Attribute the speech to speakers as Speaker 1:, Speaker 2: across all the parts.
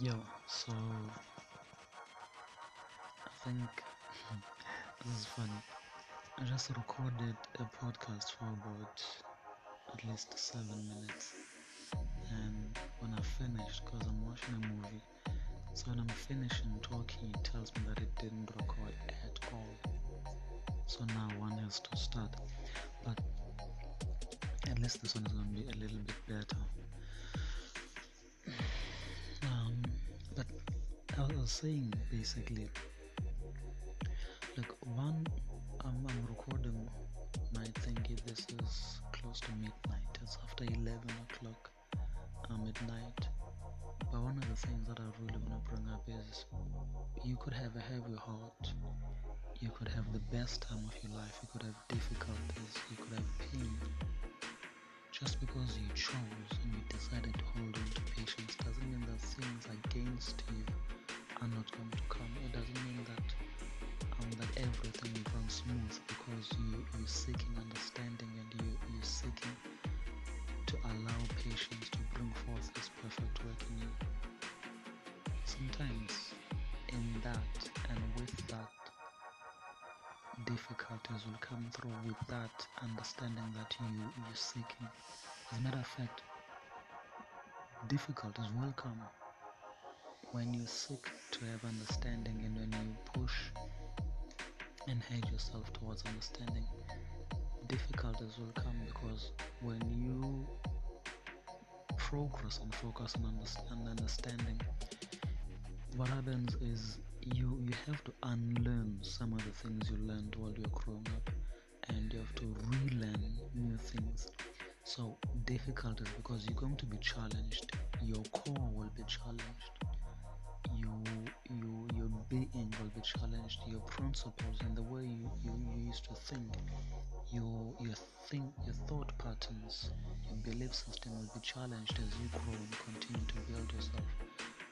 Speaker 1: Yo, so I think this is funny. I just recorded a podcast for about at least seven minutes, and when I finished, because I'm watching a movie, so when I'm finishing talking, it tells me that it didn't record at all. So now one has to start, but at least this one is gonna be a little bit better. I was saying basically, like one, I'm, I'm recording my thingy. This is close to midnight. It's after 11 o'clock uh, midnight. But one of the things that I really want to bring up is you could have a heavy heart. You could have the best time of your life. You could have difficulties. You could have pain. Just because you chose because you you're seeking understanding and you you're seeking to allow patience to bring forth its perfect work in you. Sometimes in that and with that difficulties will come through with that understanding that you you're seeking. As a matter of fact, difficulties will come when you seek to have understanding and when you push and hedge yourself towards understanding. Difficulties will come because when you progress and focus on understand, understanding, what happens is you you have to unlearn some of the things you learned while you're growing up and you have to relearn new things. So difficult is because you're going to be challenged. Your core will be challenged. You you your being will be challenged your principles and the way you, you, you used to think your your think your thought patterns your belief system will be challenged as you grow and continue to build yourself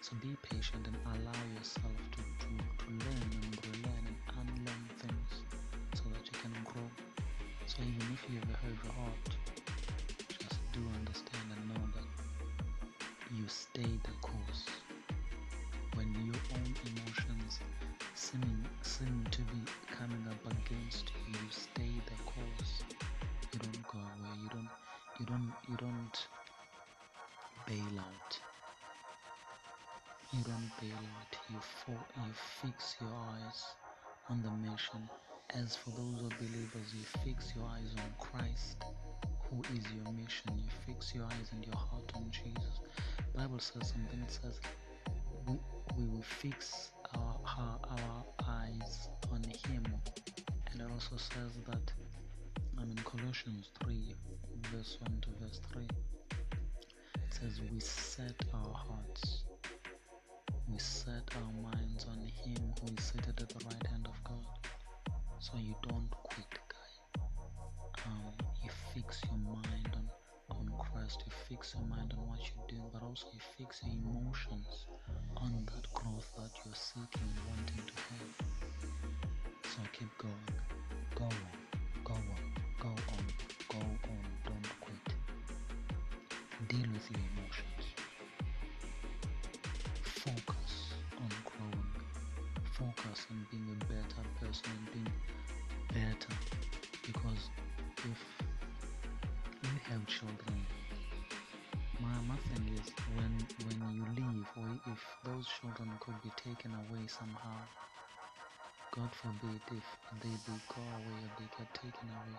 Speaker 1: so be patient and allow yourself to, to, to learn and relearn and unlearn things so that you can grow. So even if you have a heavy heart, just do understand and know that you stay the course. Seem to be coming up against you, stay the course. You don't go away. You don't you don't you don't bail out you don't bail out, you, fo- you fix your eyes on the mission. As for those who believers, you fix your eyes on Christ, who is your mission. You fix your eyes and your heart on Jesus. Bible says something. It says we, we will fix our, eyes on Him. And it also says that I mean Colossians 3, verse 1 to verse 3. It says we set our hearts we set our minds on Him who is seated at the right hand of God. So you don't quit, guy. Um, you fix your mind Christ, you fix your mind on what you're doing, but also you fix your emotions on that growth that you're seeking and wanting to have. So keep going. Go on, go on, go on, go on, don't quit. Deal with your emotions focus on growing, focus on being a better person and being better. Because if you have children, my, my thing is when when you leave or if those children could be taken away somehow, God forbid if they, they go away or they get taken away,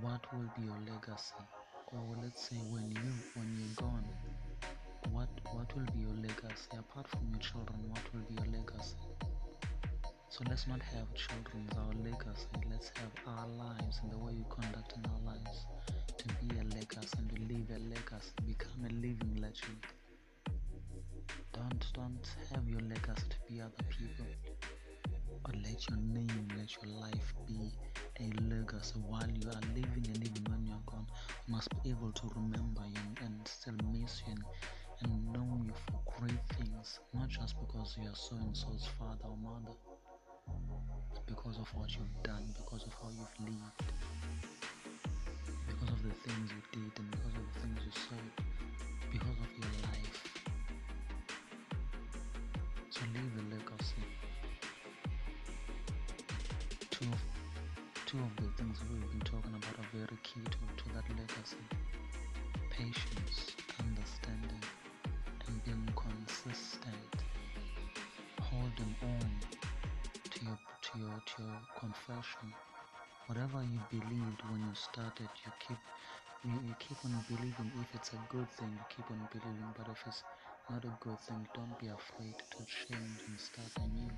Speaker 1: what will be your legacy? Or let's say when you when you're gone, what what will be your legacy? Apart from your children what will be your legacy? So let's not have children as our legacy. Let's have our lives and the way we conduct in our lives to be a legacy and to leave a legacy become a living legend. Don't don't have your legacy to be other people. But let your name let your life be a legacy while you are living and even when you're gone You must be able to remember you and still miss you and and know you for great things, not just because you are so and so's father or mother, because of what you've done, because of how you've lived, the things you did, and because of the things you saw, because of your life. So leave a legacy. Two of, two of the things we've been talking about are very key to, to that legacy. Patience, understanding, and being consistent. Holding on to your to your to your confession. Whatever you believed when you started, you keep you, you keep on believing. If it's a good thing, you keep on believing. But if it's not a good thing, don't be afraid to change and start anew.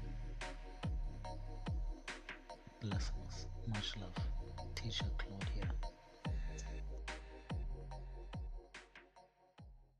Speaker 1: Blessings. Much love. Teacher Claudia.